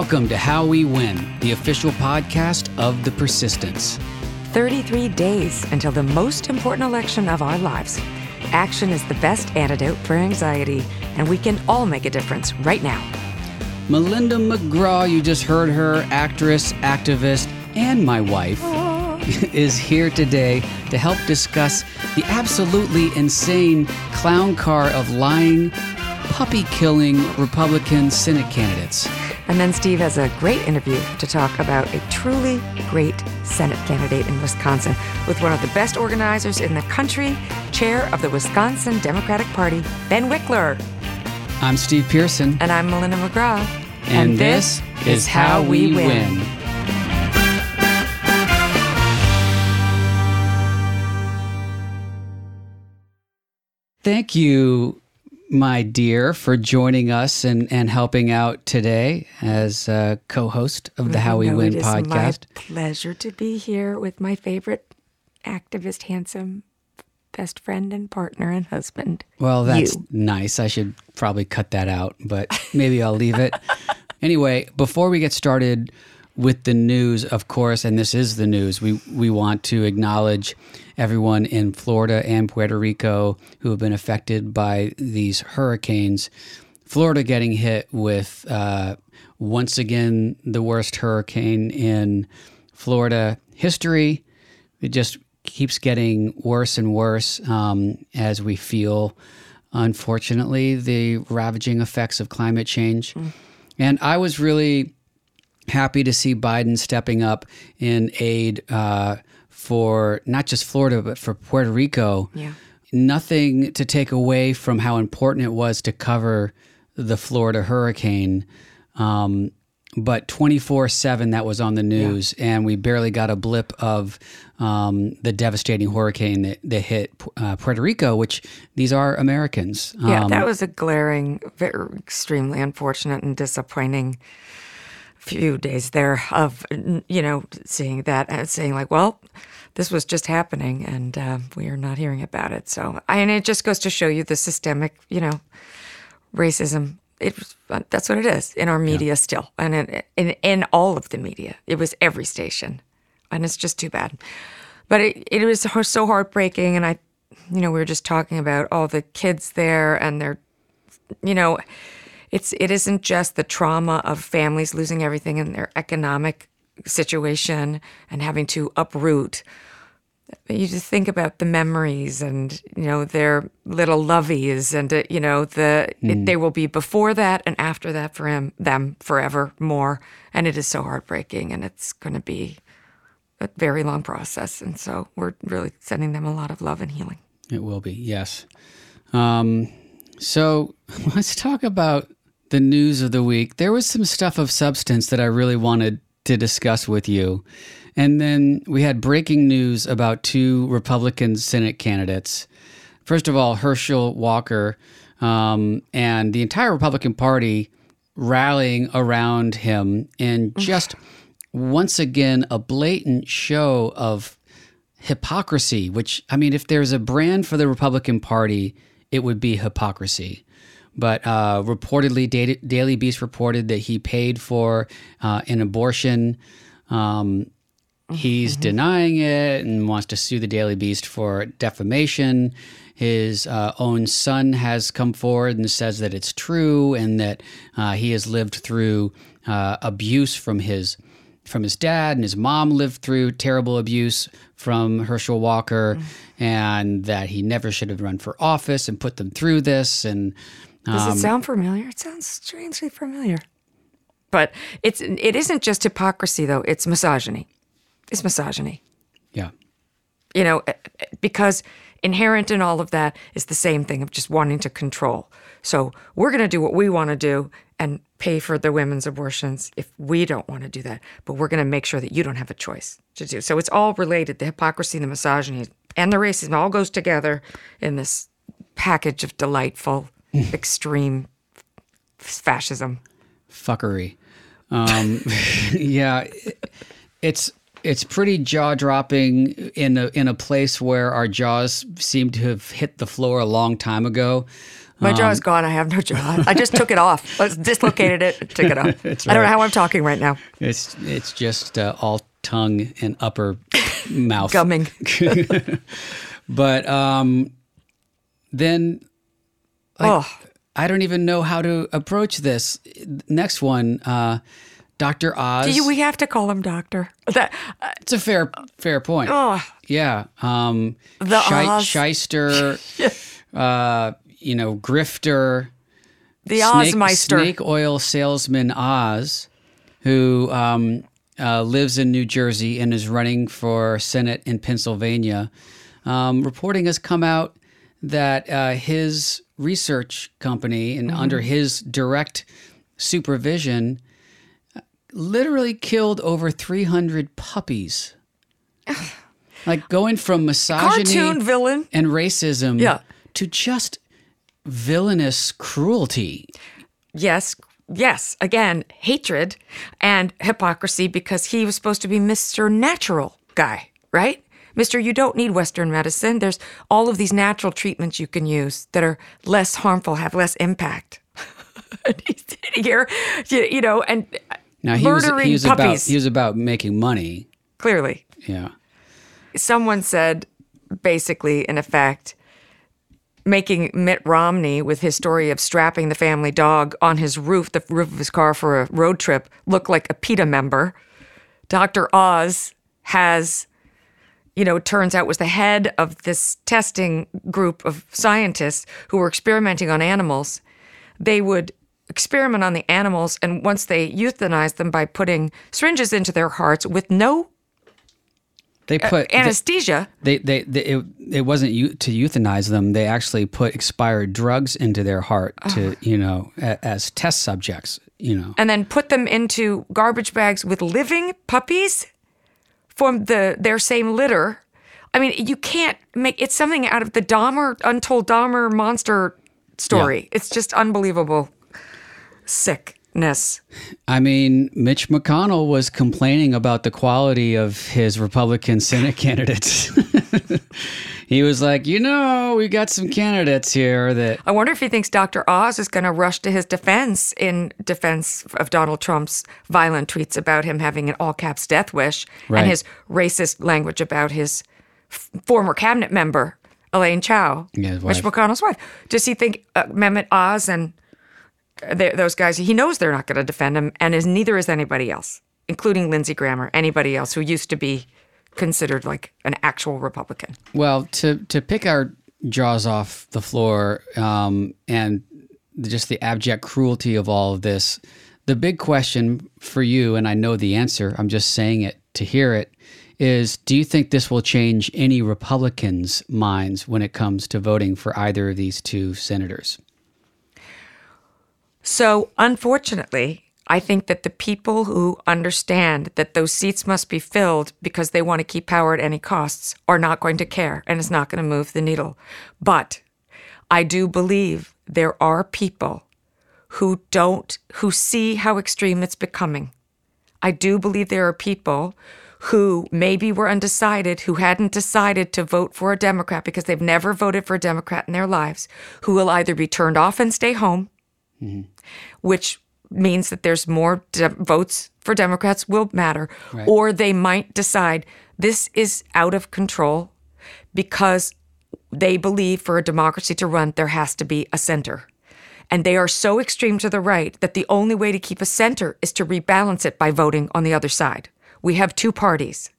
Welcome to How We Win, the official podcast of The Persistence. 33 days until the most important election of our lives. Action is the best antidote for anxiety, and we can all make a difference right now. Melinda McGraw, you just heard her, actress, activist, and my wife, is here today to help discuss the absolutely insane clown car of lying, puppy killing Republican Senate candidates. And then Steve has a great interview to talk about a truly great Senate candidate in Wisconsin with one of the best organizers in the country, chair of the Wisconsin Democratic Party, Ben Wickler. I'm Steve Pearson. And I'm Melinda McGraw. And, and this, this, is How We Win. win. Thank you, my dear, for joining us and, and helping out today as a co host of the How We Win podcast. Pleasure to be here with my favorite activist, handsome best friend and partner and husband. Well, that's you. nice. I should probably cut that out, but maybe I'll leave it. anyway, before we get started with the news, of course, and this is the news, we, we want to acknowledge everyone in Florida and Puerto Rico who have been affected by these hurricanes. Florida getting hit with uh, once again the worst hurricane in Florida history. It just keeps getting worse and worse um, as we feel, unfortunately, the ravaging effects of climate change. Mm. And I was really happy to see Biden stepping up in aid uh, for not just Florida, but for Puerto Rico. Yeah. Nothing to take away from how important it was to cover the Florida hurricane. Um, but 24 7 that was on the news, yeah. and we barely got a blip of um, the devastating hurricane that, that hit uh, Puerto Rico, which these are Americans. Yeah, um, that was a glaring, very, extremely unfortunate and disappointing few days there of you know seeing that and saying like well this was just happening and uh, we are not hearing about it. So and it just goes to show you the systemic you know racism. It that's what it is in our media yeah. still and in, in, in all of the media. It was every station and it's just too bad. But it, it was so heartbreaking and i you know we were just talking about all the kids there and their you know it's it isn't just the trauma of families losing everything in their economic situation and having to uproot. You just think about the memories and you know their little lovies and uh, you know the mm. it, they will be before that and after that for him them forever more and it is so heartbreaking and it's going to be a very long process. And so we're really sending them a lot of love and healing. It will be yes. Um, so let's talk about the news of the week, there was some stuff of substance that I really wanted to discuss with you. And then we had breaking news about two Republican Senate candidates. First of all, Herschel Walker um, and the entire Republican Party rallying around him and just once again a blatant show of hypocrisy, which, I mean, if there's a brand for the Republican Party, it would be hypocrisy but uh, reportedly, Daily Beast reported that he paid for uh, an abortion. Um, he's mm-hmm. denying it and wants to sue the Daily Beast for defamation. His uh, own son has come forward and says that it's true and that uh, he has lived through uh, abuse from his from his dad and his mom lived through terrible abuse from Herschel Walker mm-hmm. and that he never should have run for office and put them through this and does um, it sound familiar? It sounds strangely familiar. But it's it isn't just hypocrisy though. It's misogyny. It's misogyny. Yeah. You know, eh, eh, because inherent in all of that is the same thing of just wanting to control. So we're going to do what we want to do and pay for the women's abortions if we don't want to do that. But we're going to make sure that you don't have a choice to do. So it's all related. The hypocrisy, the misogyny, and the racism all goes together in this package of delightful extreme fascism. Fuckery. Um, yeah, it's it's pretty jaw dropping in a in a place where our jaws seem to have hit the floor a long time ago. My jaw is gone. I have no jaw. I just took it off. I dislocated it. Took it off. That's I don't know how I'm talking right now. It's it's just uh, all tongue and upper mouth. Gumming. But um, then oh, I don't even know how to approach this. Next one, uh, Doctor Oz. do you, we have to call him doctor. That uh, it's a fair fair point. oh, Yeah. Um, The shy- Oz. shyster, uh, you know, grifter, the snake, Ozmeister. snake oil salesman Oz, who um, uh, lives in New Jersey and is running for Senate in Pennsylvania. Um, reporting has come out that uh, his research company and Mm-hmm. under his direct supervision uh, literally killed over 300 puppies. like going from misogyny Cartoon villain. and racism Yeah. to just villainous cruelty. Yes, yes. Again, hatred and hypocrisy because he was supposed to be Mr. Natural guy, right? Mr. You don't need Western medicine. There's all of these natural treatments you can use that are less harmful, have less impact. and he's sitting here, you, know, and uh, Now he was murdering he was about puppies. he was about making money. clearly, Yeah. someone said, basically, in effect, making Mitt Romney with his story of strapping the family dog on his roof, the roof of his car for a road trip, look like a PETA member. Dr. Oz has, you know, it turns out was the head of this testing group of scientists who were experimenting on animals. They would experiment on the animals, and once they euthanized them by putting syringes into their hearts with no They uh, put anesthesia. they, they, they it, it wasn't to euthanize them. They actually put expired drugs into their heart to you know a, as test subjects. You know. and then put them into garbage bags with living puppies from the their same litter. I mean, you can't make it's something out of the Dahmer untold Dahmer monster story. It's just unbelievable sickness. I mean, Mitch McConnell was complaining about the quality of his Republican Senate candidates. he was like, you know, we got some candidates here that I wonder if he thinks Dr. Oz is going to rush to his defense in defense of Donald Trump's violent tweets about him having an all caps death wish Right. and his racist language about his f- former cabinet member, Elaine Chao, Yeah, Mitch. McConnell's wife. Does he think uh, Mehmet Oz and th- those guys, he knows they're not going to defend him, and is neither is anybody else, including Lindsey Graham or anybody else who used to be considered like an actual Republican. Well, to to pick our jaws off the floor um, and just the abject cruelty of all of this, the big question for you, and I know the answer, I'm just saying it to hear it, is do you think this will change any Republicans' minds when it comes to voting for either of these two senators? So, unfortunately, I think that the people who understand that those seats must be filled because they want to keep power at any costs are not going to care and it's not going to move the needle. But I do believe there are people who don't, who see how extreme it's becoming. I do believe there are people who maybe were undecided, who hadn't decided to vote for a Democrat because they've never voted for a Democrat in their lives, who will either be turned off and stay home, Mm-hmm. which means that there's more de- votes for Democrats will matter, or they might decide this is out of control because they believe for a democracy to run, there has to be a center. And they are so extreme to the right that the only way to keep a center is to rebalance it by voting on the other side. We have two parties.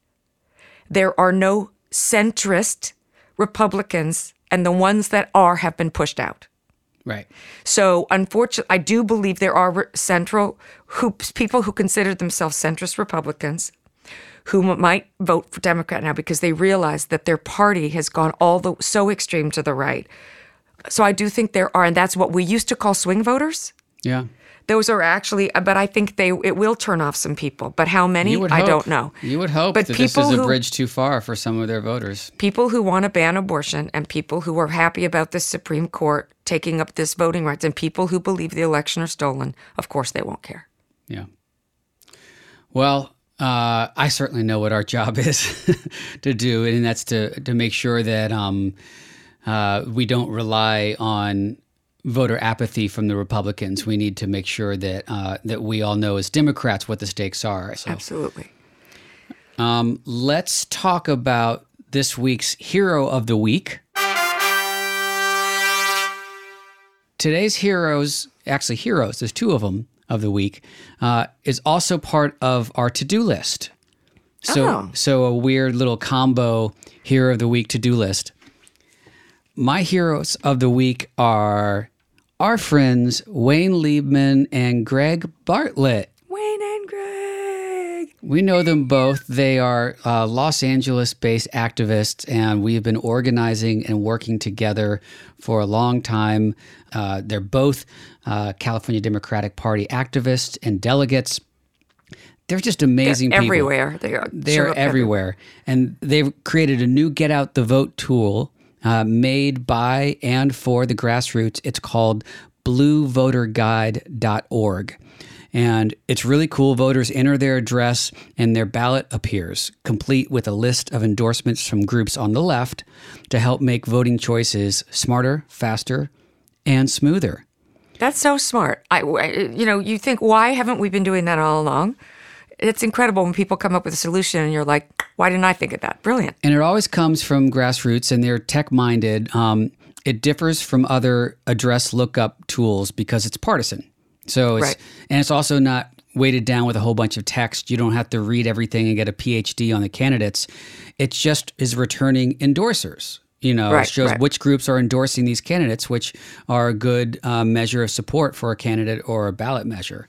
There are no centrist Republicans, and the ones that are have been pushed out. Right. So, unfortunately, I do believe there are central who, people who consider themselves centrist Republicans who might vote for Democrat now because they realize that their party has gone all the so extreme to the right. So, I do think there are, and that's what we used to call swing voters. Yeah. Those are actually, but I think they it will turn off some people. But how many? Would I don't know. You would hope But that this is a who- bridge too far for some of their voters. people who want to ban abortion and people who are happy about the Supreme Court taking up this voting rights and people who believe the election are stolen, of course they won't care. Yeah. Well, uh, I certainly know what our job is to do, and that's to to make sure that um, uh, we don't rely on voter apathy from the Republicans. We need to make sure that uh, that we all know as Democrats what the stakes are. So, Absolutely. um, let's talk about this week's hero of the week. Today's heroes, actually heroes, there's two of them of the week, uh, is also part of our to-do list. So, Oh. so a weird little combo hero of the week to-do list. My heroes of the week are our friends Wayne Liebman and Greg Bartlett. Wayne and Greg. We know them both. They are uh, Los Angeles based activists, and we've been organizing and working together for a long time. Uh, they're both uh, California Democratic Party activists and delegates. They're just amazing people. Everywhere. They are. They're show up everywhere. And they've created a new Get Out the Vote tool uh, made by and for the grassroots. It's called bluevoterguide.org. And it's really cool. Voters enter their address and their ballot appears, complete with a list of endorsements from groups on the left to help make voting choices smarter, faster, and smoother. That's so smart. I, you know, you think, why haven't we been doing that all along? It's incredible when people come up with a solution and you're like, why didn't I think of that? Brilliant. and it always comes from grassroots and they're tech minded. Um, it differs from other address lookup tools because it's partisan. So it's Right. and it's also not weighted down with a whole bunch of text. You don't have to read everything and get a PhD on the candidates. It just is returning endorsers. You know, Right, shows right. which groups are endorsing these candidates, which are a good uh, measure of support for a candidate or a ballot measure.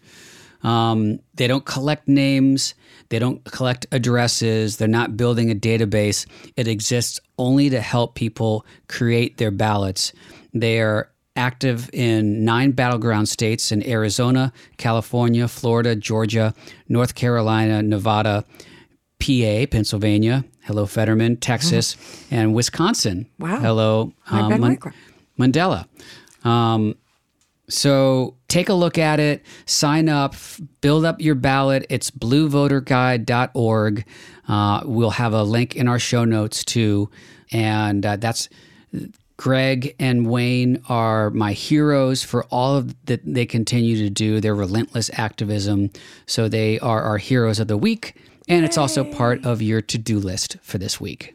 Um, they don't collect names. They don't collect addresses. They're not building a database. It exists only to help people create their ballots. They are active in nine battleground states in Arizona, California, Florida, Georgia, North Carolina, Nevada, PA, Pennsylvania. Hello, Fetterman, Texas, and Wisconsin. Wow. Hello, um, Mon- Mandela. Um, so take a look at it, sign up, build up your ballot. It's bluevoterguide.org. Uh, we'll have a link in our show notes too. And uh, that's Greg and Wayne are my heroes for all of that they continue to do, their relentless activism. So they are our heroes of the week. And it's also part of your to do list for this week.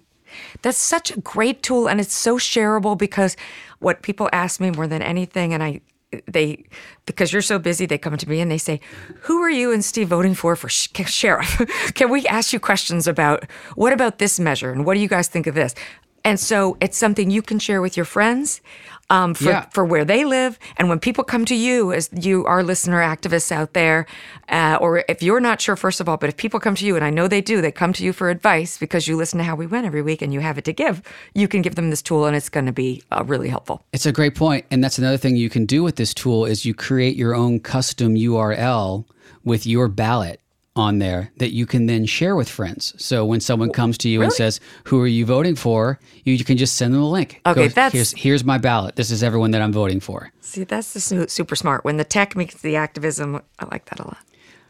That's such a great tool and it's so shareable because what people ask me more than anything and I they because you're so busy they come to me and they say who are you and Steve voting for for sh- sheriff? Can we ask you questions about what about this measure and what do you guys think of this? And so it's something you can share with your friends um, for, Yeah. for where they live. And when people come to you, as you are listener activists out there, uh, or if you're not sure, first of all, but if people come to you, and I know they do, they come to you for advice because you listen to How We Win every week and you have it to give, you can give them this tool and it's going to be uh, really helpful. It's a great point, and that's another thing you can do with this tool is you create your own custom URL with your ballot on there that you can then share with friends. So when someone comes to you and says, "Who are you voting for?" you, you can just send them a link. Okay, that's- here's here's my ballot. This is everyone that I'm voting for. See, that's the su- super smart. When the tech meets the activism, I like that a lot.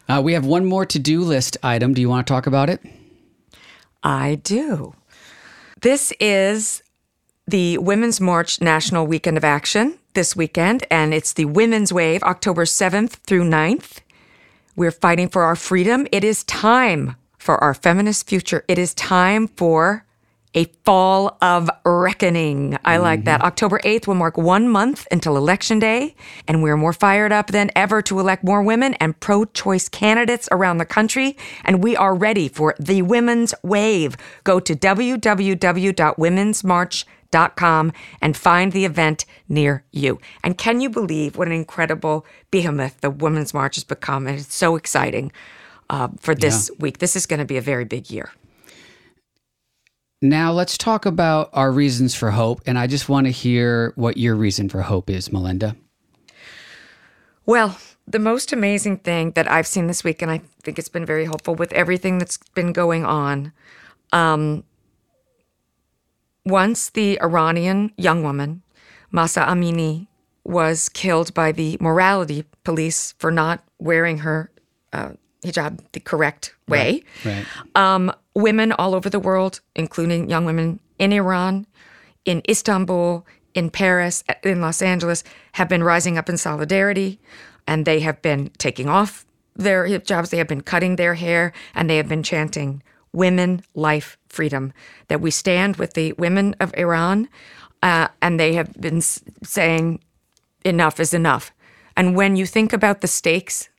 Uh, we have one more to-do list item. Do you want to talk about it? I do. This is the Women's March National Weekend of Action this weekend, and it's the Women's Wave, October 7th through 9th. We're fighting for our freedom. It is time for our feminist future. It is time for a fall of reckoning. I like that. October 8th will mark one month until Election Day, and we're more fired up than ever to elect more women and pro choice candidates around the country. And we are ready for the Women's Wave. Go to www.womensmarch.com and find the event near you. And can you believe what an incredible behemoth the Women's March has become? And it's so exciting uh, for this week. This is going to be a very big year. Now let's talk about our reasons for hope, and I just want to hear what your reason for hope is, Melinda. Well, the most amazing thing that I've seen this week, and I think it's been very helpful with everything that's been going on. Um, once the Iranian young woman, Mahsa Amini, was killed by the morality police for not wearing her uh, hijab the correct way. Right. Um, women all over the world, including young women in Iran, in Istanbul, in Paris, in Los Angeles, have been rising up in solidarity and they have been taking off their hijabs, they have been cutting their hair, and they have been chanting women, life, freedom. That we stand with the women of Iran, uh, and they have been saying enough is enough. And when you think about the stakes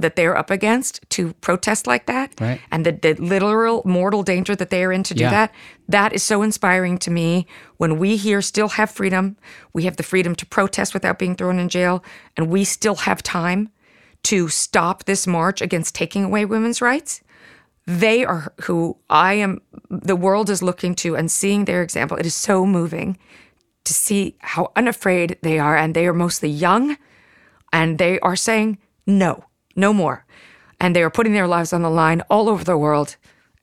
that they're up against to protest like that right. and the, the, literal mortal danger that they are in to do yeah. that that is so inspiring to me when we here still have freedom we have the freedom to protest without being thrown in jail and we still have time to stop this march against taking away women's rights they are who i am the world is looking to and seeing their example it is so moving to see how unafraid they are and they are mostly young and they are saying no no more. And they are putting their lives on the line all over the world.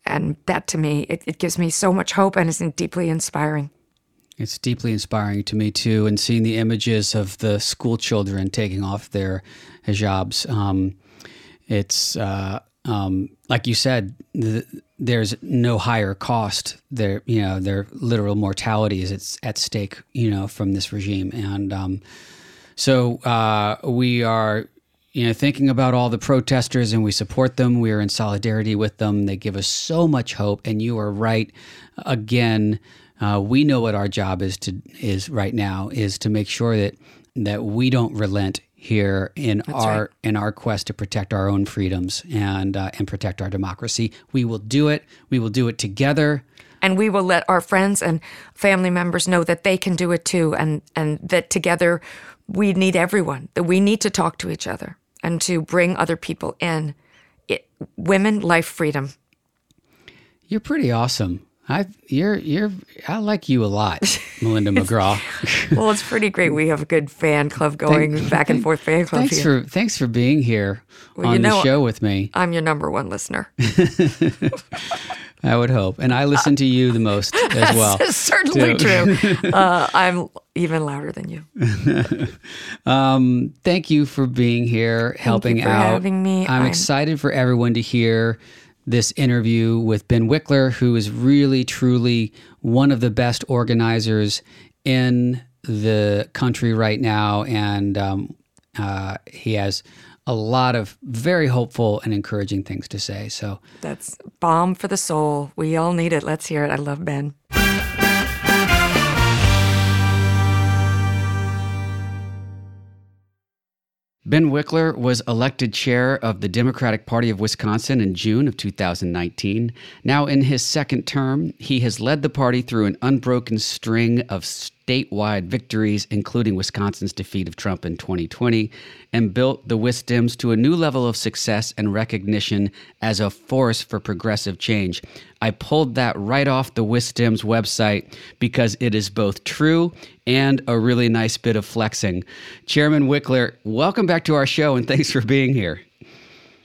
And that to me, it, it gives me so much hope and is deeply inspiring. It's deeply inspiring to me too, and seeing the images of the school children taking off their hijabs. Um, it's uh, um, like you said, the, there's no higher cost. There, you know, their literal mortality is it's at stake. You know, from this regime, and um, so uh, we are you know, thinking about all the protesters and we support them. We are in solidarity with them. They give us so much hope. And you are right. Again, uh, we know what our job is to is right now is to make sure that that we don't relent here in That's our right. in our quest to protect our own freedoms and uh, and protect our democracy. We will do it. We will do it together. And we will let our friends and family members know that they can do it too, and and that together we need everyone. That we need to talk to each other and to bring other people in. It, women, life, freedom. You're pretty awesome. I you're you're I like you a lot, Melinda McGraw. well, it's pretty great. We have a good fan club going Thank, back and forth fan club. Thanks here. for thanks for being here well, on you know, the show with me. I'm your number one listener. I would hope, and I listen to you the most as well. certainly too. true. Uh, I'm even louder than you. um, thank you for being here, thank helping for out. Having me. I'm, I'm excited for everyone to hear this interview with Ben Wickler, who is really, truly one of the best organizers in the country right now. And um, uh, he has a lot of very hopeful and encouraging things to say. So that's balm for the soul. We all need it. Let's hear it. I love Ben. Ben Wickler was elected chair of the Democratic Party of Wisconsin in June of 2019. Now, in his second term, he has led the party through an unbroken string of statewide victories, including Wisconsin's defeat of Trump in 2020, and built the WisDems to a new level of success and recognition as a force for progressive change. I pulled that right off the WisDems website because it is both true and a really nice bit of flexing. Chairman Wickler, welcome back to our show and thanks for being here.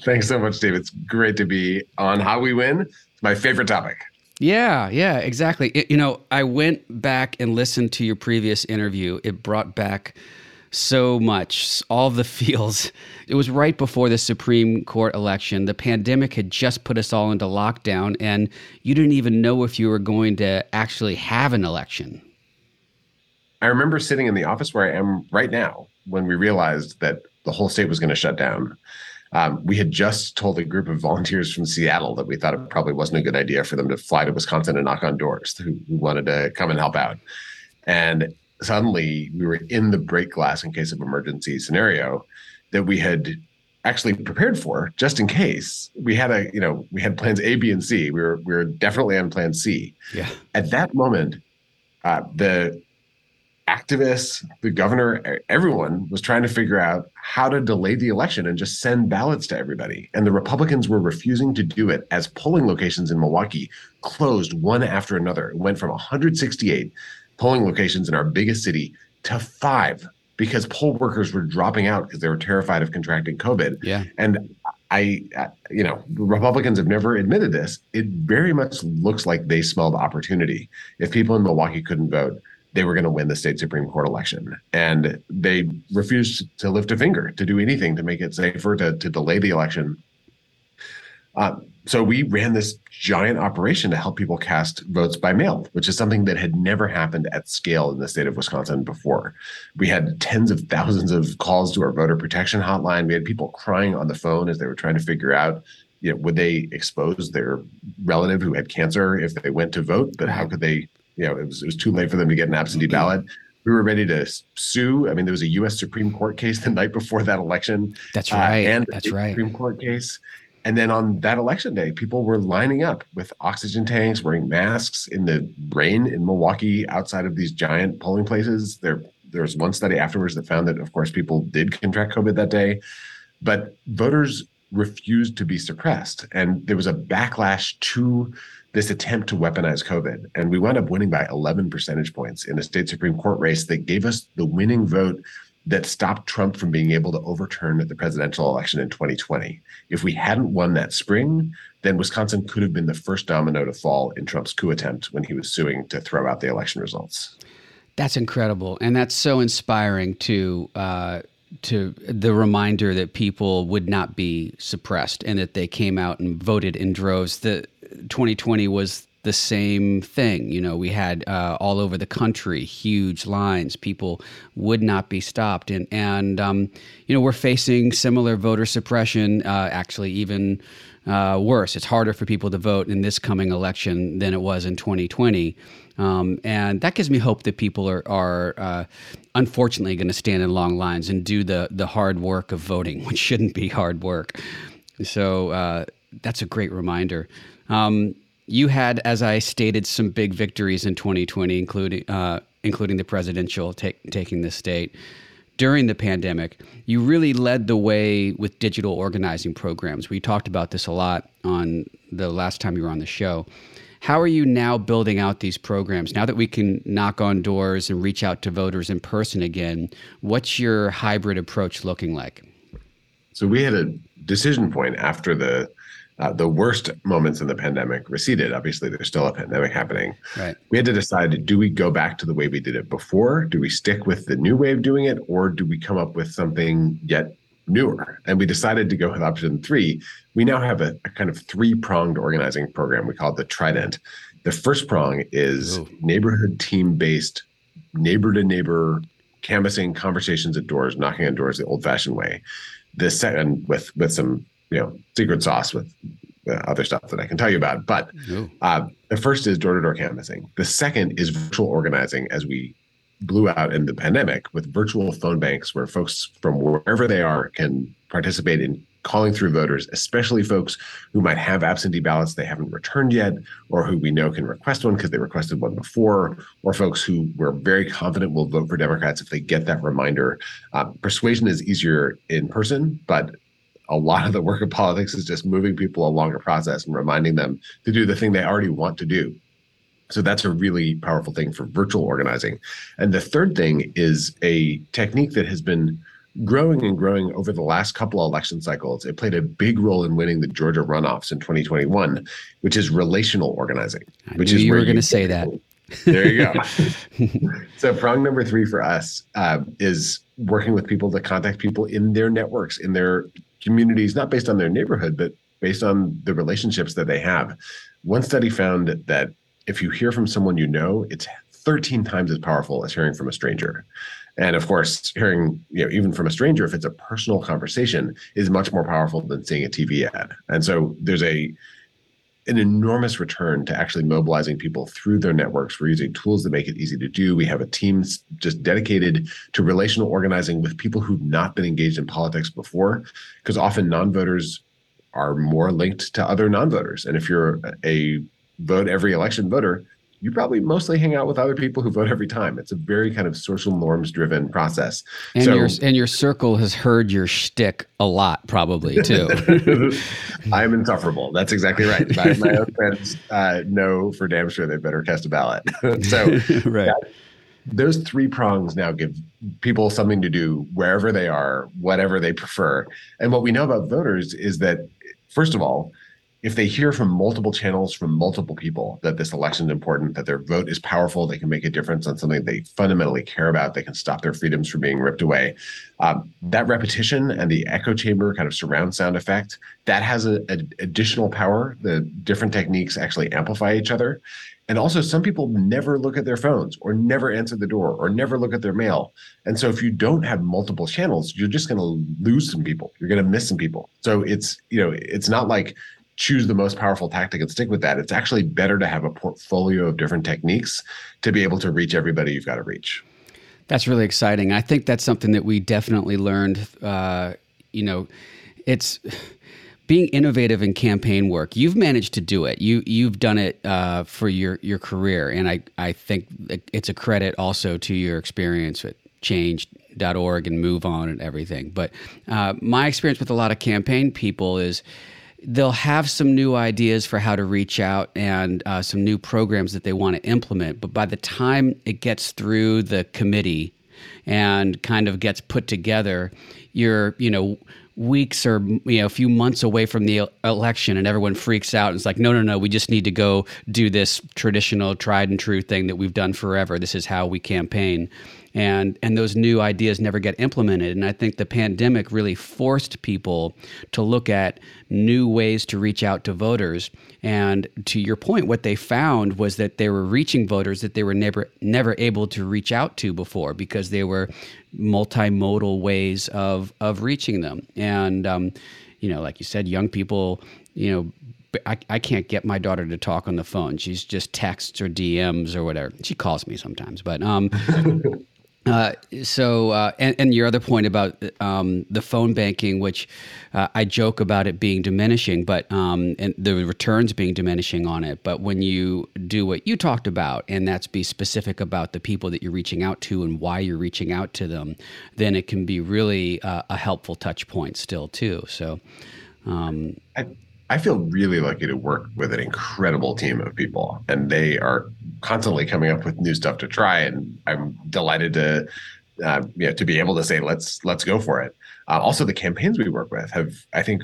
Thanks so much, Dave. It's great to be on How We Win. It's my favorite topic. Yeah, yeah, exactly. It, you know, I went back and listened to your previous interview. It brought back so much, all the feels. It was right before the Supreme Court election. The pandemic had just put us all into lockdown, and you didn't even know if you were going to actually have an election. I remember sitting in the office where I am right now when we realized that the whole state was going to shut down. Um, we had just told a group of volunteers from Seattle that we thought it probably wasn't a good idea for them to fly to Wisconsin and knock on doors who, who wanted to come and help out. And suddenly we were in the break glass in case of emergency scenario that we had actually prepared for just in case. We had a you know we had plans a b and c. We were we were definitely on plan c. Yeah. At that moment uh, the activists, the governor, everyone was trying to figure out how to delay the election and just send ballots to everybody. And the Republicans were refusing to do it as polling locations in Milwaukee closed one after another. It went from 168 polling locations in our biggest city to five because poll workers were dropping out because they were terrified of contracting COVID. Yeah. And I, you know, Republicans have never admitted this. It very much looks like they smelled opportunity. If people in Milwaukee couldn't vote, they were going to win the state Supreme Court election. And they refused to lift a finger to do anything to make it safer, to, to delay the election. Uh, so we ran this giant operation to help people cast votes by mail, which is something that had never happened at scale in the state of Wisconsin before. We had tens of thousands of calls to our voter protection hotline. We had people crying on the phone as they were trying to figure out, you know, would they expose their relative who had cancer if they went to vote? But how could they, you know, it was, it was too late for them to get an absentee ballot we were ready to sue. I mean, there was a U.S. Supreme Court case the night before that election. That's right. Uh, and that's right. Supreme Court case. And then on that election day, people were lining up with oxygen tanks, wearing masks in the rain in Milwaukee outside of these giant polling places. There, there was one study afterwards that found that, of course, people did contract COVID that day, but voters refused to be suppressed. And there was a backlash to this attempt to weaponize COVID. And we wound up winning by 11 percentage points in a state Supreme Court race that gave us the winning vote that stopped Trump from being able to overturn the presidential election in 2020. If we hadn't won that spring, then Wisconsin could have been the first domino to fall in Trump's coup attempt when he was suing to throw out the election results. That's incredible, and that's so inspiring to uh, to the reminder that people would not be suppressed and that they came out and voted in droves. The 2020 was the same thing. You know, we had uh, all over the country huge lines. People would not be stopped, and and um, you know we're facing similar voter suppression. Uh, actually, even uh, worse. It's harder for people to vote in this coming election than it was in 2020. Um, and that gives me hope that people are, are uh, unfortunately going to stand in long lines and do the, the hard work of voting, which shouldn't be hard work. So uh, that's a great reminder. Um, you had, as I stated, some big victories in 2020, including uh, including the presidential take, taking the state during the pandemic. You really led the way with digital organizing programs. We talked about this a lot on the last time you were on the show. How are you now building out these programs? Now that we can knock on doors and reach out to voters in person again, what's your hybrid approach looking like? So we had a decision point after the uh, the worst moments in the pandemic receded. Obviously, there's still a pandemic happening. Right. We had to decide: do we go back to the way we did it before? Do we stick with the new way of doing it, or do we come up with something yet newer? And we decided to go with option three. We now have a, a kind of three pronged organizing program. We call it the Trident. The first prong is Ooh. neighborhood team based, neighbor to neighbor canvassing conversations at doors, knocking on doors the old fashioned way. The second with with some you know secret sauce with other stuff that I can tell you about. But uh, the first is door to door canvassing. The second is virtual organizing, as we blew out in the pandemic with virtual phone banks where folks from wherever they are can participate in calling through voters, especially folks who might have absentee ballots they haven't returned yet, or who we know can request one because they requested one before, or folks who we're very confident will vote for Democrats if they get that reminder. Uh, persuasion is easier in person, but a lot of the work of politics is just moving people along a process and reminding them to do the thing they already want to do. So that's a really powerful thing for virtual organizing. And the third thing is a technique that has been growing and growing over the last couple of election cycles. It played a big role in winning the Georgia runoffs in 2021, which is relational organizing. I which is you were going to say that. There you go. so prong number three for us uh, is working with people to contact people in their networks, in their communities, not based on their neighborhood, but based on the relationships that they have. One study found that if you hear from someone you know, it's 13 times as powerful as hearing from a stranger. And of course, hearing, you know, even from a stranger, if it's a personal conversation, is much more powerful than seeing a TV ad. And so there's a an enormous return to actually mobilizing people through their networks. We're using tools that make it easy to do. We have a team just dedicated to relational organizing with people who've not been engaged in politics before, because often non-voters are more linked to other non-voters. And if you're a vote every election voter, you probably mostly hang out with other people who vote every time. It's a very kind of social norms driven process. And so, your and your circle has heard your shtick a lot, probably too. I'm insufferable. That's exactly right. My, my own friends uh, know for damn sure they better cast a ballot. so right. That, those three prongs now give people something to do wherever they are, whatever they prefer. And what we know about voters is that, first of all, if they hear from multiple channels from multiple people that this election is important, that their vote is powerful, they can make a difference on something they fundamentally care about, they can stop their freedoms from being ripped away. Um, that repetition and the echo chamber kind of surround sound effect that has an additional power. The different techniques actually amplify each other. And also, some people never look at their phones or never answer the door or never look at their mail. And so, if you don't have multiple channels, you're just going to lose some people. You're going to miss some people. So it's you know it's not like choose the most powerful tactic and stick with that. It's actually better to have a portfolio of different techniques to be able to reach everybody you've got to reach. That's really exciting. I think that's something that we definitely learned. Uh, you know, it's being innovative in campaign work. You've managed to do it. You you've done it uh, for your your career, and I I think it's a credit also to your experience with Change.org and Move On and everything. But uh, my experience with a lot of campaign people is they'll have some new ideas for how to reach out and uh, some new programs that they want to implement. But by the time it gets through the committee and kind of gets put together, you're, you know, weeks or you know a few months away from the election and everyone freaks out and it's like no no no we just need to go do this traditional tried and true thing that we've done forever this is how we campaign and and those new ideas never get implemented and i think the pandemic really forced people to look at new ways to reach out to voters and to your point what they found was that they were reaching voters that they were never never able to reach out to before because they were multimodal ways of of reaching them and um, you know like you said young people you know I, I can't get my daughter to talk on the phone. She's just texts or DMs or whatever. She calls me sometimes, but um, Uh, so, uh, and, and, your other point about um, the phone banking, which uh, I joke about it being diminishing, but um, and the returns being diminishing on it. But when you do what you talked about, and that's be specific about the people that you're reaching out to and why you're reaching out to them, then it can be really uh, a helpful touch point still too. So, um, I, I feel really lucky to work with an incredible team of people, and they are constantly coming up with new stuff to try. And I'm delighted to, uh, you know, to be able to say let's let's go for it. Uh, also, the campaigns we work with have, I think,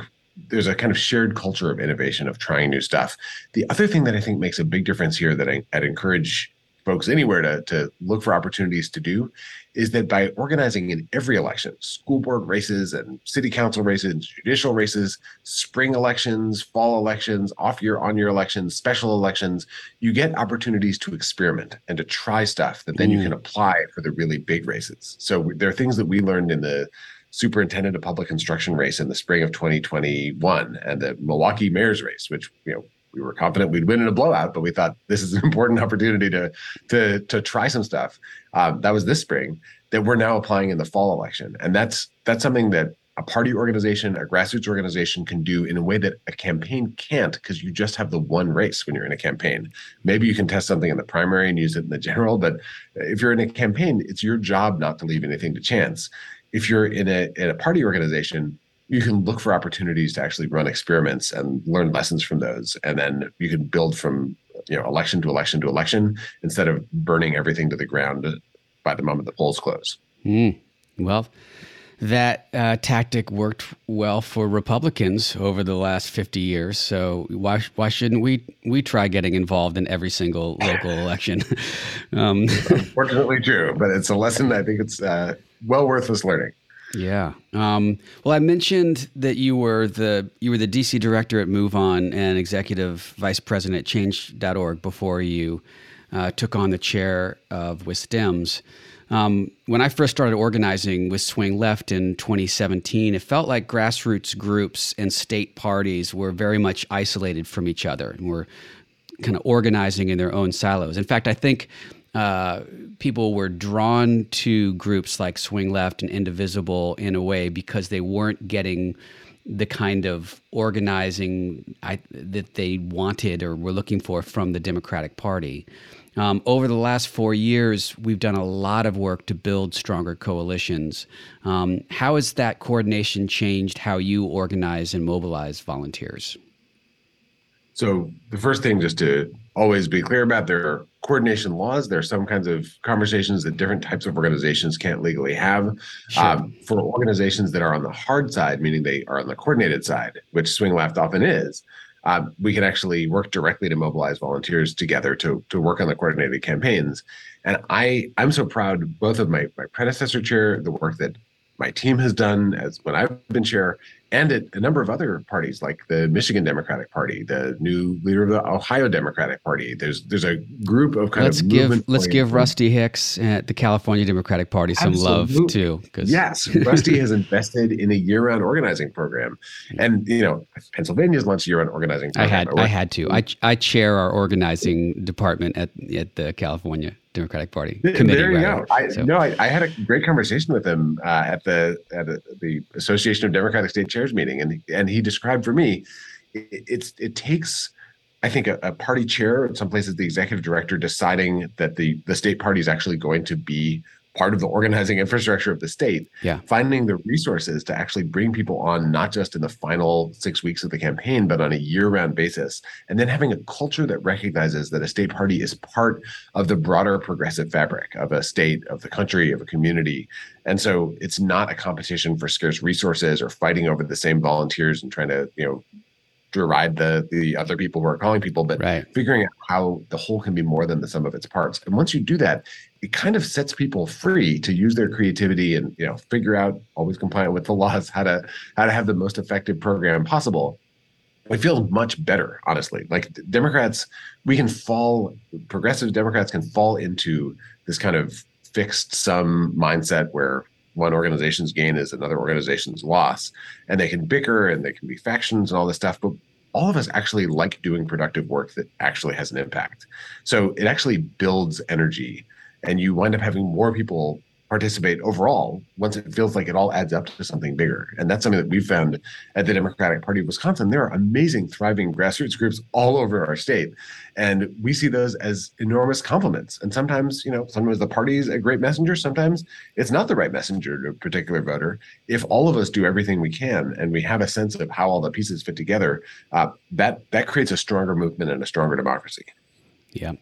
there's a kind of shared culture of innovation of trying new stuff. The other thing that I think makes a big difference here that I, would encourage folks anywhere to, to look for opportunities to do is that by organizing in every election, school board races and city council races, judicial races, spring elections, fall elections, off year, on year elections, special elections, you get opportunities to experiment and to try stuff that then mm. you can apply for the really big races. So there are things that we learned in the superintendent of public instruction race in the spring of 2021 and the Milwaukee mayor's race, which you know we were confident we'd win in a blowout, but we thought this is an important opportunity to to to try some stuff. Um, that was this spring that we're now applying in the fall election, and that's that's something that a party organization, a grassroots organization can do in a way that a campaign can't because you just have the one race when you're in a campaign. Maybe you can test something in the primary and use it in the general, but if you're in a campaign, it's your job not to leave anything to chance. If you're in a in a party organization, you can look for opportunities to actually run experiments and learn lessons from those and then you can build from you know election to election to election instead of burning everything to the ground by the moment the polls close mm. well that uh, tactic worked well for Republicans over the last 50 years. So why why shouldn't we we try getting involved in every single local election? um, Unfortunately, true, but it's a lesson I think it's uh, well worth us learning. Yeah. Um, well, I mentioned that you were the you were the DC director at MoveOn and executive vice president at Change.org before you uh, took on the chair of WisDems. Um, when I first started organizing with Swing Left in 2017, it felt like grassroots groups and state parties were very much isolated from each other and were kind of organizing in their own silos. In fact, I think uh, people were drawn to groups like Swing Left and Indivisible in a way because they weren't getting the kind of organizing I, that they wanted or were looking for from the Democratic Party. Um, over the last four years, we've done a lot of work to build stronger coalitions. Um, how has that coordination changed how you organize and mobilize volunteers? So, the first thing, just to always be clear about, there are coordination laws. There are some kinds of conversations that different types of organizations can't legally have. Sure. Um, for organizations that are on the hard side, meaning they are on the coordinated side, which Swing Left often is, uh, we can actually work directly to mobilize volunteers together to to work on the coordinated campaigns. And I I'm so proud both of my my predecessor chair, the work that my team has done as when I've been chair, and at a number of other parties like the Michigan Democratic Party, the new leader of the Ohio Democratic Party. There's there's a group of kind let's of give let's give Rusty Hicks at the California Democratic Party some Absolutely. love too. Because yes, Rusty has invested in a year-round organizing program, and you know Pennsylvania's launched a year-round organizing. Program. I had I had to. Mm-hmm. I I chair our organizing department at at the California Democratic Party committee. There you rather. go. I, so. No, I, I, had a great conversation with him uh, at the at a, the Association of Democratic State Chairs meeting, and and he described for me, it, it's it takes. I think a, a, party chair, in some places the executive director, deciding that the the state party is actually going to be part of the organizing infrastructure of the state. Yeah. Finding the resources to actually bring people on, not just in the final six weeks of the campaign, but on a year round basis. And then having a culture that recognizes that a state party is part of the broader progressive fabric of a state, of the country, of a community. And so it's not a competition for scarce resources or fighting over the same volunteers and trying to, you know, deride the the other people who are calling people, but right. figuring out how the whole can be more than the sum of its parts. And once you do that, it kind of sets people free to use their creativity and you know figure out always compliant with the laws how to how to have the most effective program possible. I feel much better, honestly. Like Democrats, we can fall, progressive Democrats can fall into this kind of fixed sum mindset where one organization's gain is another organization's loss. And they can bicker and they can be factions and all this stuff. But all of us actually like doing productive work that actually has an impact. So it actually builds energy. And you wind up having more people participate overall once it feels like it all adds up to something bigger. And that's something that we found at the Democratic Party of Wisconsin. There are amazing, thriving grassroots groups all over our state. And we see those as enormous compliments. And sometimes, you know, sometimes the party is a great messenger. Sometimes it's not the right messenger to a particular voter. If all of us do everything we can and we have a sense of how all the pieces fit together, uh, that that creates a stronger movement and a stronger democracy. Yeah,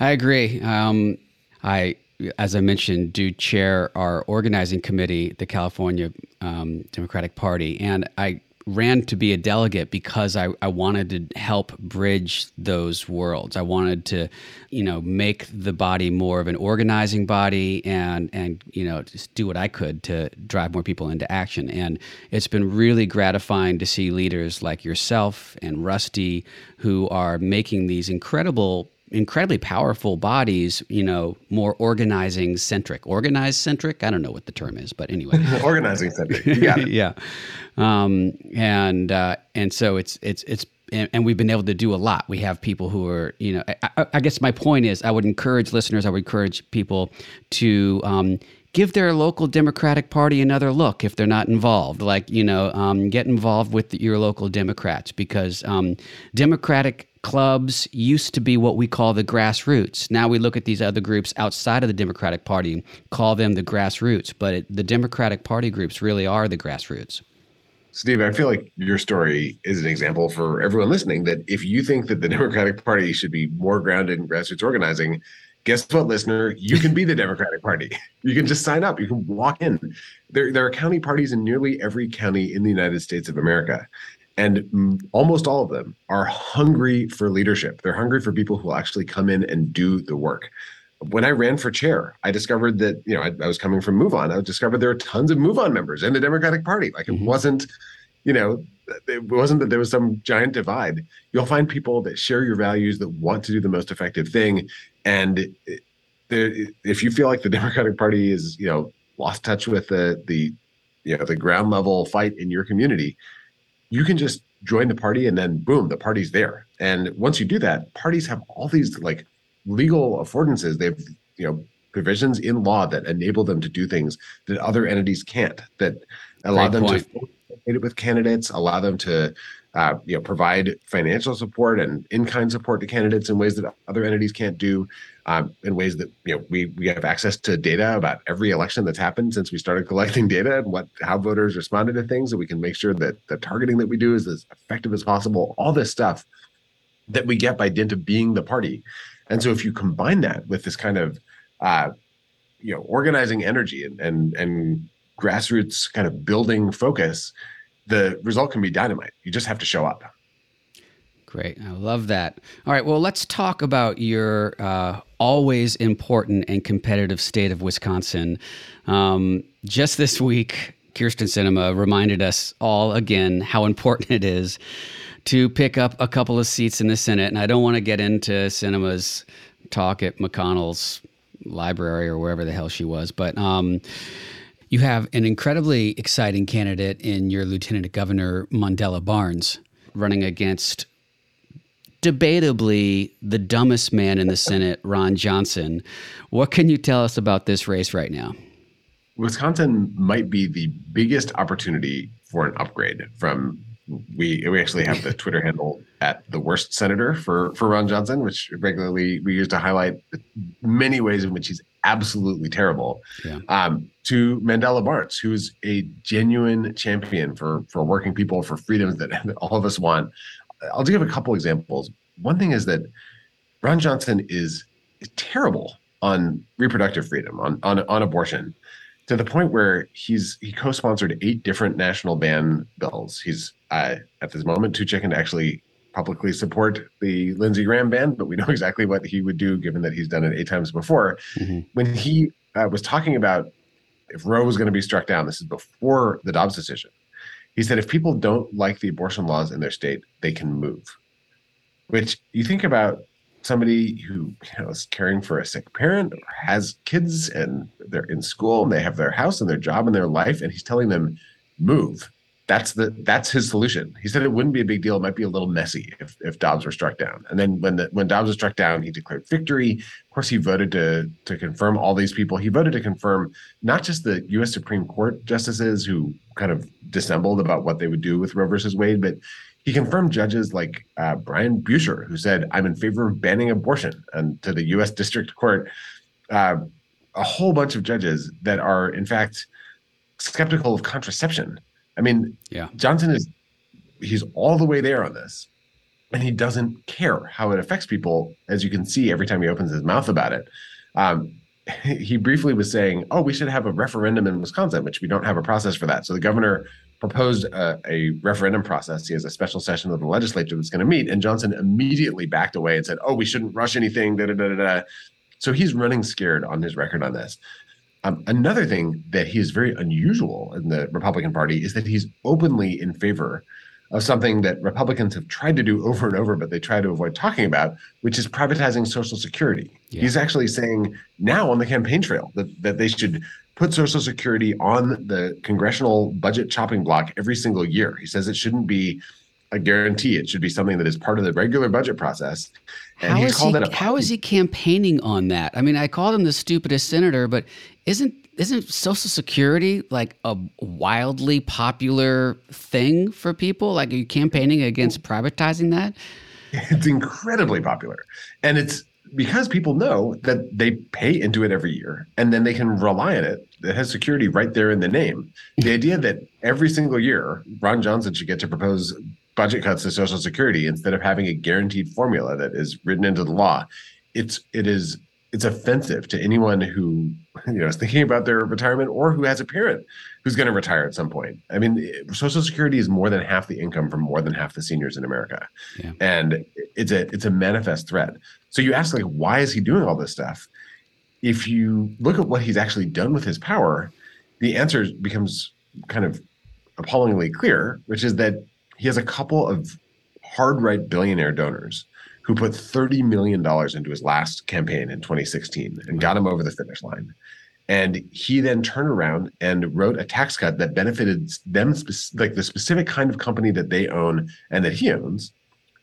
I agree. Um, I as I mentioned, do chair our organizing committee, the California um, Democratic Party, and I ran to be a delegate because I, I wanted to help bridge those worlds. I wanted to, you know, make the body more of an organizing body and and you know just do what I could to drive more people into action. And it's been really gratifying to see leaders like yourself and Rusty who are making these incredible incredibly powerful bodies, you know, more organizing centric, organized centric. I don't know what the term is, but anyway, organizing centric. yeah, um, and uh, and so it's it's it's. And, and, we've been able to do a lot. We have people who are, you know, I, I guess my point is, I would encourage listeners, I would encourage people to um, give their local Democratic Party another look if they're not involved. Like, you know, um, get involved with your local Democrats because um, Democratic clubs used to be what we call the grassroots. Now we look at these other groups outside of the Democratic Party, and call them the grassroots, but it, the Democratic Party groups really are the grassroots. Steve, I feel like your story is an example for everyone listening that if you think that the Democratic Party should be more grounded in grassroots organizing, guess what, listener? You can be the Democratic Party. You can just sign up. You can walk in. There, there are county parties in nearly every county in the United States of America. And almost all of them are hungry for leadership. They're hungry for people who will actually come in and do the work. When I ran for chair, I discovered that, you know, I, I was coming from MoveOn. I discovered there are tons of MoveOn members in the Democratic Party. Like it mm-hmm. wasn't, you know, it wasn't that there was some giant divide. You'll find people that share your values, that want to do the most effective thing. And if you feel like the Democratic Party is, you know, lost touch with the the you know the ground level fight in your community, you can just join the party and then boom, the party's there. And once you do that, parties have all these like legal affordances. They have, you know, provisions in law that enable them to do things that other entities can't, that allow Great them point. to it with candidates, allow them to uh, you know provide financial support and in-kind support to candidates in ways that other entities can't do um, in ways that you know we we have access to data about every election that's happened since we started collecting data and what how voters responded to things, and we can make sure that the targeting that we do is as effective as possible. All this stuff that we get by dint of being the party, and so if you combine that with this kind of uh, you know organizing energy and and and grassroots kind of building focus, the result can be dynamite. You just have to show up. Great. I love that. All right. Well, let's talk about your uh, always important and competitive state of Wisconsin. Um, just this week, Kyrsten Sinema reminded us all again how important it is to pick up a couple of seats in the Senate. And I don't want to get into Sinema's talk at McConnell's library or wherever the hell she was, but um, you have an incredibly exciting candidate in your Lieutenant Governor Mandela Barnes running against debatably the dumbest man in the Senate, Ron Johnson. What can you tell us about this race right now? Wisconsin might be the biggest opportunity for an upgrade from we we actually have the Twitter handle at the worst senator for for Ron Johnson, which regularly we use to highlight many ways in which he's absolutely terrible. Yeah. Um, to Mandela Barnes, who's a genuine champion for for working people for freedoms that all of us want. I'll just give a couple examples. One thing is that Ron Johnson is, is terrible on reproductive freedom, on, on on abortion, to the point where he's he co-sponsored eight different national ban bills. He's uh, at this moment too chicken to actually publicly support the Lindsey Graham ban, but we know exactly what he would do given that he's done it eight times before. Mm-hmm. When he uh, was talking about if Roe was going to be struck down, this is before the Dobbs decision. He said if people don't like the abortion laws in their state, they can move. Which you think about somebody who you know, is caring for a sick parent or has kids and they're in school and they have their house and their job and their life, and he's telling them move that's the that's his solution. He said it wouldn't be a big deal. It might be a little messy if if Dobbs were struck down. And then when the when Dobbs was struck down, he declared victory. Of course, he voted to to confirm all these people. He voted to confirm not just the U.S. Supreme Court justices who kind of dissembled about what they would do with Roe versus Wade, but he confirmed judges like uh, Brian Buescher, who said, "I'm in favor of banning abortion," and to the U.S. District Court, uh, a whole bunch of judges that are in fact skeptical of contraception I mean, yeah, Johnson is he's all the way there on this, and he doesn't care how it affects people, as you can see every time he opens his mouth about it. Um, he briefly was saying, "Oh, we should have a referendum in Wisconsin," which we don't have a process for that. So the governor proposed a, a referendum process. He has a special session of the legislature that's going to meet, and Johnson immediately backed away and said, "Oh, we shouldn't rush anything." Da, da, da, da. So he's running scared on his record on this. Um, another thing that he is very unusual in the Republican Party is that he's openly in favor of something that Republicans have tried to do over and over, but they try to avoid talking about, which is privatizing Social Security. Yeah. He's actually saying now on the campaign trail that, that they should put Social Security on the congressional budget chopping block every single year. He says it shouldn't be a guarantee. It should be something that is part of the regular budget process. And how is he, how is he campaigning on that? I mean, I called him the stupidest senator, but isn't isn't Social Security like a wildly popular thing for people? Like, are you campaigning against privatizing that? It's incredibly popular, and it's because people know that they pay into it every year, and then they can rely on it. It has security right there in the name. The idea that every single year Ron Johnson should get to propose budget cuts to Social Security instead of having a guaranteed formula that is written into the law. It's it is it's offensive to anyone who you know is thinking about their retirement or who has a parent who's going to retire at some point. I mean, Social Security is more than half the income for more than half the seniors in America, yeah. and it's a it's a manifest threat. So you ask like, why is he doing all this stuff? If you look at what he's actually done with his power, the answer becomes kind of appallingly clear, which is that he has a couple of hard right billionaire donors who put $30 million into his last campaign in 2016 and got him over the finish line. And he then turned around and wrote a tax cut that benefited them, like the specific kind of company that they own and that he owns.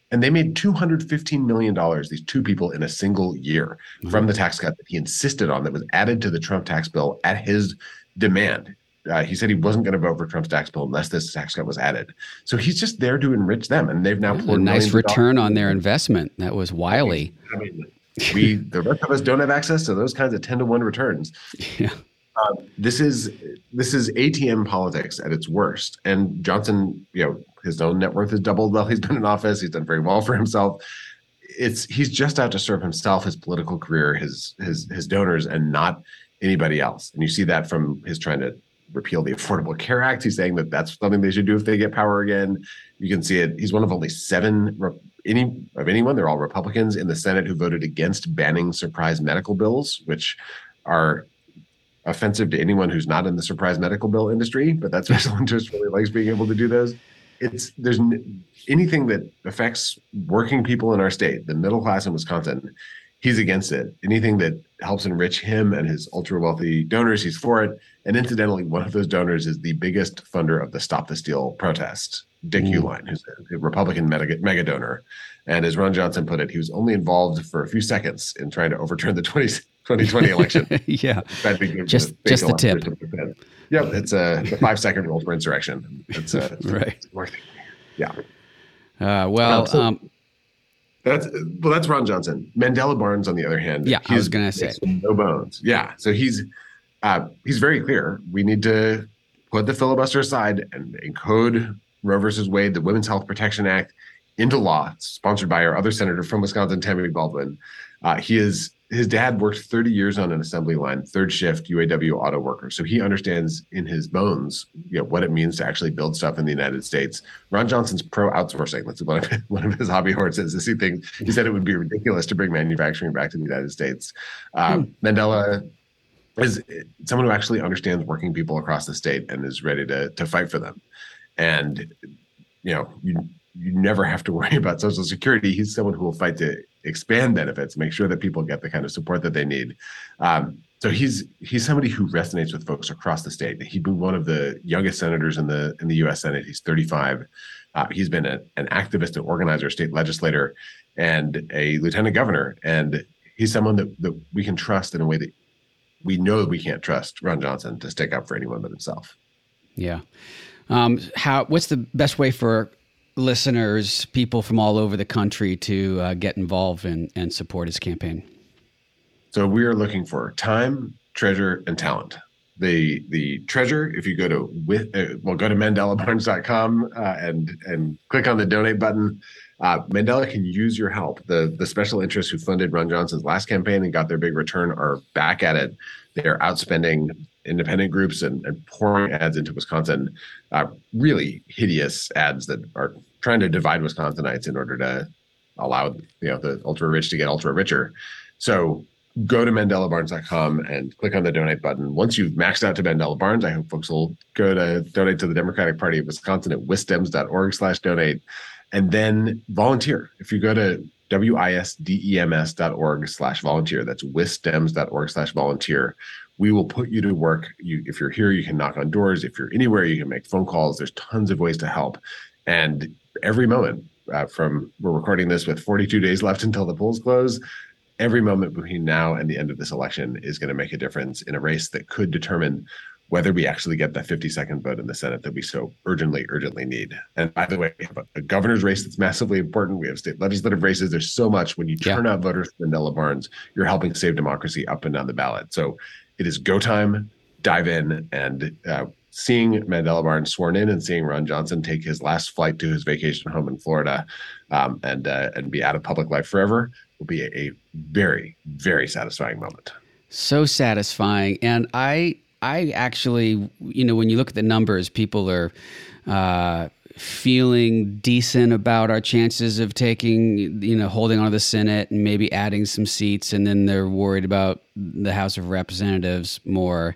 And they made $215 million, these two people, in a single year mm-hmm. from the tax cut that he insisted on that was added to the Trump tax bill at his demand. Uh, he said he wasn't going to vote for Trump's tax bill unless this tax cut was added. So he's just there to enrich them, and they've now yeah, a nice return on their investment. That was wily. I mean, we the rest of us don't have access to those kinds of ten to one returns. Yeah. Uh, this is this is ATM politics at its worst. And Johnson, you know, his own net worth has doubled while he's been in office. He's done very well for himself. It's he's just out to serve himself, his political career, his his his donors, and not anybody else. And you see that from his trying to repeal the Affordable Care Act. He's saying that that's something they should do if they get power again. You can see it. He's one of only seven any of anyone. They're all Republicans in the Senate who voted against banning surprise medical bills, which are offensive to anyone who's not in the surprise medical bill industry. But that special interest really likes being able to do those. It's there's anything that affects working people in our state, the middle class in Wisconsin. He's against it. Anything that helps enrich him and his ultra wealthy donors, he's for it. And incidentally, one of those donors is the biggest funder of the Stop the Steal protest Dick mm. Uihlein, who's a Republican mega, mega donor. And as Ron Johnson put it, he was only involved for a few seconds in trying to overturn the 20, 2020 election. yeah. Just, just the tip. Yep. It's a five second rule for insurrection. It's a, right. yeah. Uh, well, um, so um, that's well, that's Ron Johnson. Mandela Barnes, on the other hand, yeah, I was to say no bones. Yeah, so he's uh, he's very clear. We need to put the filibuster aside and encode Roe versus Wade, the Women's Health Protection Act, into law, sponsored by our other senator from Wisconsin, Tammy Baldwin. Uh, he is his dad worked 30 years on an assembly line, third shift UAW auto worker. So he understands in his bones, you know, what it means to actually build stuff in the United States. Ron Johnson's pro outsourcing. That's one of, one of his hobby horses. Is he thinks he said it would be ridiculous to bring manufacturing back to the United States. Um, hmm. Mandela is someone who actually understands working people across the state and is ready to to fight for them and you know you you never have to worry about social security he's someone who will fight to expand benefits make sure that people get the kind of support that they need. Um, so he's he's somebody who resonates with folks across the state. He's been one of the youngest senators in the in the us senate. He's 35 uh, he's been a, an activist and organizer state legislator and a lieutenant governor. And he's someone that, that we can trust in a way that we know that we can't trust ron johnson to stick up for anyone but himself. Yeah. Um, how? What's the best way for listeners, people from all over the country, to uh, get involved and, and support his campaign? So we are looking for time, treasure, and talent. The the treasure, if you go to with uh, well, go to mandelabarnes.com uh, and and click on the donate button. Uh, Mandela can use your help. The the special interests who funded Ron Johnson's last campaign and got their big return are back at it. They're outspending independent groups and, and pouring ads into Wisconsin, uh, really hideous ads that are trying to divide Wisconsinites in order to allow you know the ultra rich to get ultra richer. So go to mandelabarnes.com and click on the donate button. Once you've maxed out to Mandela Barnes, I hope folks will go to donate to the Democratic Party of Wisconsin at wisdems.org slash donate and then volunteer. If you go to wisdems.org slash volunteer, that's wisdems.org slash volunteer we will put you to work. You, if you're here, you can knock on doors. If you're anywhere, you can make phone calls. There's tons of ways to help. And every moment uh, from we're recording this with 42 days left until the polls close, every moment between now and the end of this election is going to make a difference in a race that could determine whether we actually get that 52nd vote in the Senate that we so urgently, urgently need. And by the way, we have a, governor's race that's massively important. We have state legislative races. There's so much. When you turn yeah. out voters for Mandela Barnes, you're helping save democracy up and down the ballot. So it is go time. Dive in and uh, seeing Mandela Barnes sworn in and seeing Ron Johnson take his last flight to his vacation home in Florida um, and uh, and be out of public life forever will be a, a very very satisfying moment. So satisfying, and I I actually you know when you look at the numbers, people are. Uh, feeling decent about our chances of taking, you know, holding on to the Senate and maybe adding some seats, and then they're worried about the House of Representatives more.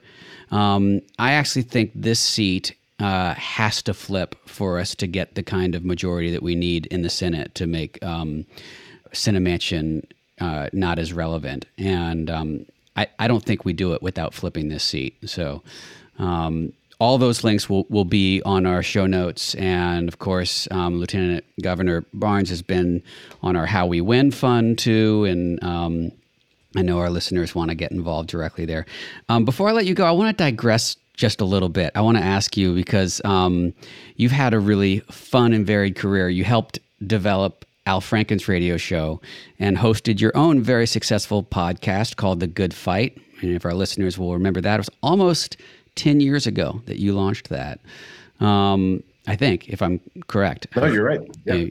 Um, I actually think this seat uh, has to flip for us to get the kind of majority that we need in the Senate to make um, uh, not as relevant. And um, I, I don't think we do it without flipping this seat. So um, all those links will, will be on our show notes. And of course, um, Lieutenant Governor Barnes has been on our How We Win fund too. And um, I know our listeners want to get involved directly there. Um, before I let you go, I want to digress just a little bit. I want to ask you because um, you've had a really fun and varied career. You helped develop Al Franken's radio show and hosted your own very successful podcast called The Good Fight. And if our listeners will remember that, it was almost 10 years ago that you launched that. Um, I think, if I'm correct. No, you're right. Yeah.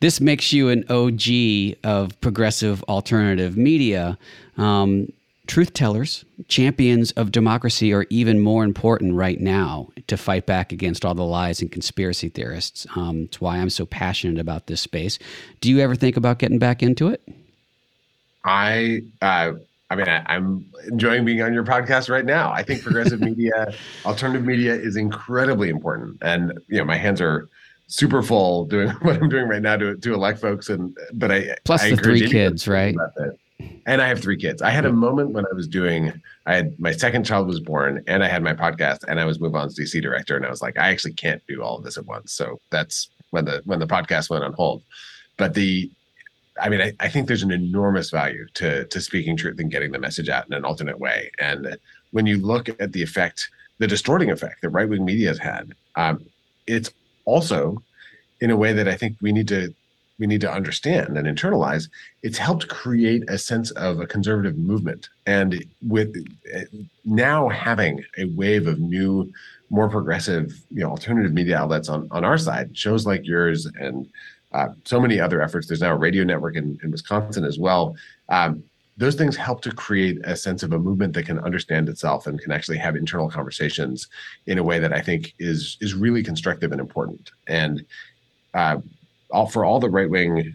This makes you an OG of progressive alternative media. Um, truth tellers, champions of democracy are even more important right now to fight back against all the lies and conspiracy theorists. Um, it's why I'm so passionate about this space. Do you ever think about getting back into it? I, uh, I mean, I, am enjoying being on your podcast right now. I think progressive media, alternative media is incredibly important. And, you know, my hands are super full doing what I'm doing right now to, to elect folks. And, but I, plus I the three kids, right? and I have three kids. I had a moment when I was doing, I had my second child was born, and I had my podcast, and I was Move MoveOn's DC director, and I was like, I actually can't do all of this at once. So that's when the when the podcast went on hold. But the, I mean, I, I think there's an enormous value to to speaking truth and getting the message out in an alternate way. And when you look at the effect, the distorting effect that right wing media has had, um, it's also in a way that I think we need to we need to understand and internalize, it's helped create a sense of a conservative movement. And with now having a wave of new, more progressive, you know, alternative media outlets on, on our side, shows like yours and uh, so many other efforts. There's now a radio network in, in Wisconsin as well. Um, those things help to create a sense of a movement that can understand itself and can actually have internal conversations in a way that I think is is really constructive and important. And uh, all for all the right wing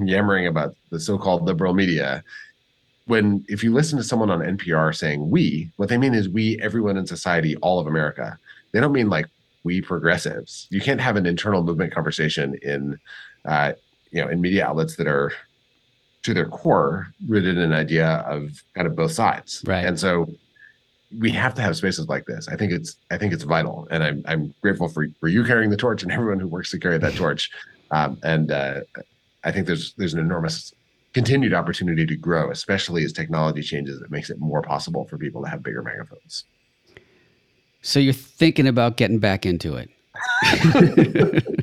yammering about the so-called liberal media when if you listen to someone on npr saying we what they mean is we everyone in society all of america they don't mean like we progressives you can't have an internal movement conversation in uh, you know in media outlets that are to their core rooted in an idea of kind of both sides right and so we have to have spaces like this. I think it's I think it's vital, and I'm I'm grateful for for you carrying the torch and everyone who works to carry that torch. Um, and uh, I think there's there's an enormous continued opportunity to grow, especially as technology changes. It makes it more possible for people to have bigger megaphones. So you're thinking about getting back into it.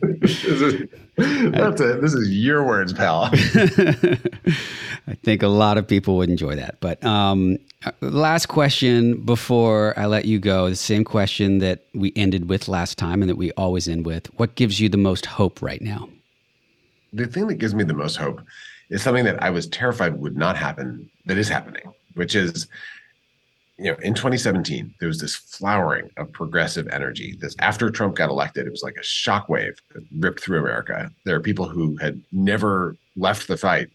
this, is, that's a, this is your words, pal. I think a lot of people would enjoy that. But um, last question before I let you go the same question that we ended with last time and that we always end with. What gives you the most hope right now? the thing that gives me the most hope is something that I was terrified would not happen that is happening, which is, you know, in 2017, there was this flowering of progressive energy. This after Trump got elected, it was like a shockwave that ripped through America. There are people who had never left the fight,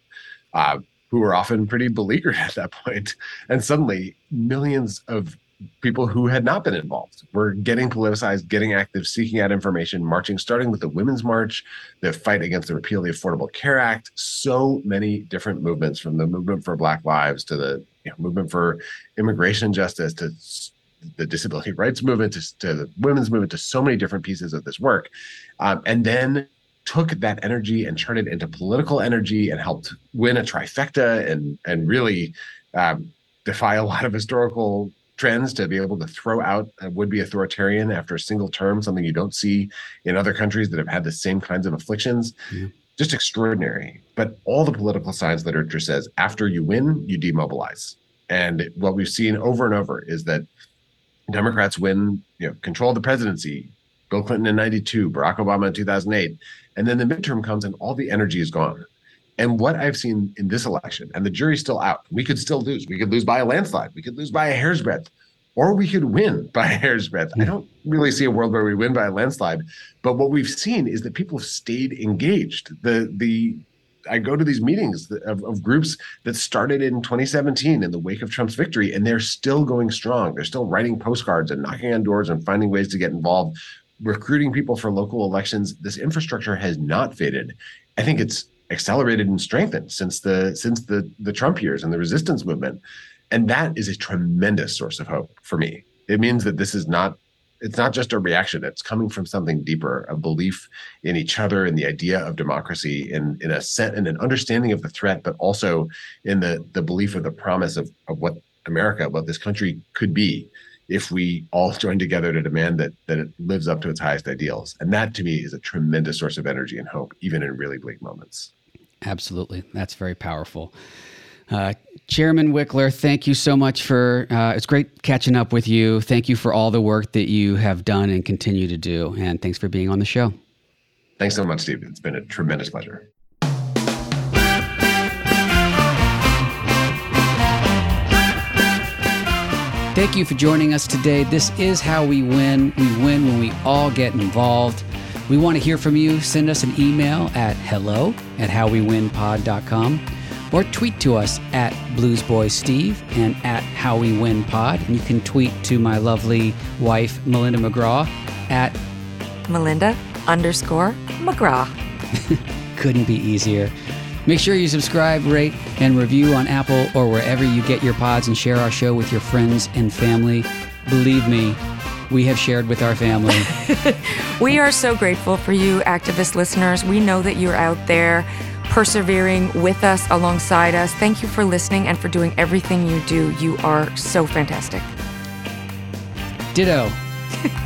uh, who were often pretty beleaguered at that point, and suddenly millions of people who had not been involved were getting politicized, getting active, seeking out information, marching, starting with the Women's March, the fight against the repeal of the Affordable Care Act. So many different movements from the movement for Black Lives to the you know, movement for immigration justice to the disability rights movement to, to, the women's movement to so many different pieces of this work. Um, and then took that energy and turned it into political energy and helped win a trifecta and and really um, defy a lot of historical trends to be able to throw out a would-be authoritarian after a single term, something you don't see in other countries that have had the same kinds of afflictions. Yeah. Just extraordinary. But all the political science literature says after you win, you demobilize. And what we've seen over and over is that Democrats win, you know, control the presidency. Bill Clinton in 92, Barack Obama in 2008. And then the midterm comes and all the energy is gone. And what I've seen in this election, and the jury's still out, we could still lose. We could lose by a landslide. We could lose by a hair's breadth, or we could win by a hair's breadth. I hmm. don't really see a world where we win by a landslide. But what we've seen is that people have stayed engaged. The the I go to these meetings of, of groups that started in 2017 in the wake of Trump's victory, and they're still going strong. They're still writing postcards and knocking on doors and finding ways to get involved, recruiting people for local elections. This infrastructure has not faded. I think it's accelerated and strengthened since the since the the Trump years and the resistance movement. And that is a tremendous source of hope for me. It means that this is not it's not just a reaction it's coming from something deeper a belief in each other in the idea of democracy in in a set in an understanding of the threat but also in the the belief of the promise of of what america what this country could be if we all join together to demand that that it lives up to its highest ideals and that to me is a tremendous source of energy and hope even in really bleak moments Absolutely. That's very powerful. Uh, Chairman Wikler, thank you so much for uh, it's great catching up with you. Thank you for all the work that you have done and continue to do. And thanks for being on the show. Thanks so much, Steve. It's been a tremendous pleasure. Thank you for joining us today. This is how we win. We win when we all get involved. We want to hear from you. Send us an email at hello at howwewinpod.com or tweet to us at bluesboysteve and at howwewinpod. And you can tweet to my lovely wife, Melinda McGraw, at Melinda underscore McGraw. Couldn't be easier. Make sure you subscribe, rate, and review on Apple or wherever you get your pods and share our show with your friends and family. Believe me, we have shared with our family. we are so grateful for you, activist listeners. We know that you're out there persevering with us, alongside us. Thank you for listening and for doing everything you do. You are so fantastic. Ditto.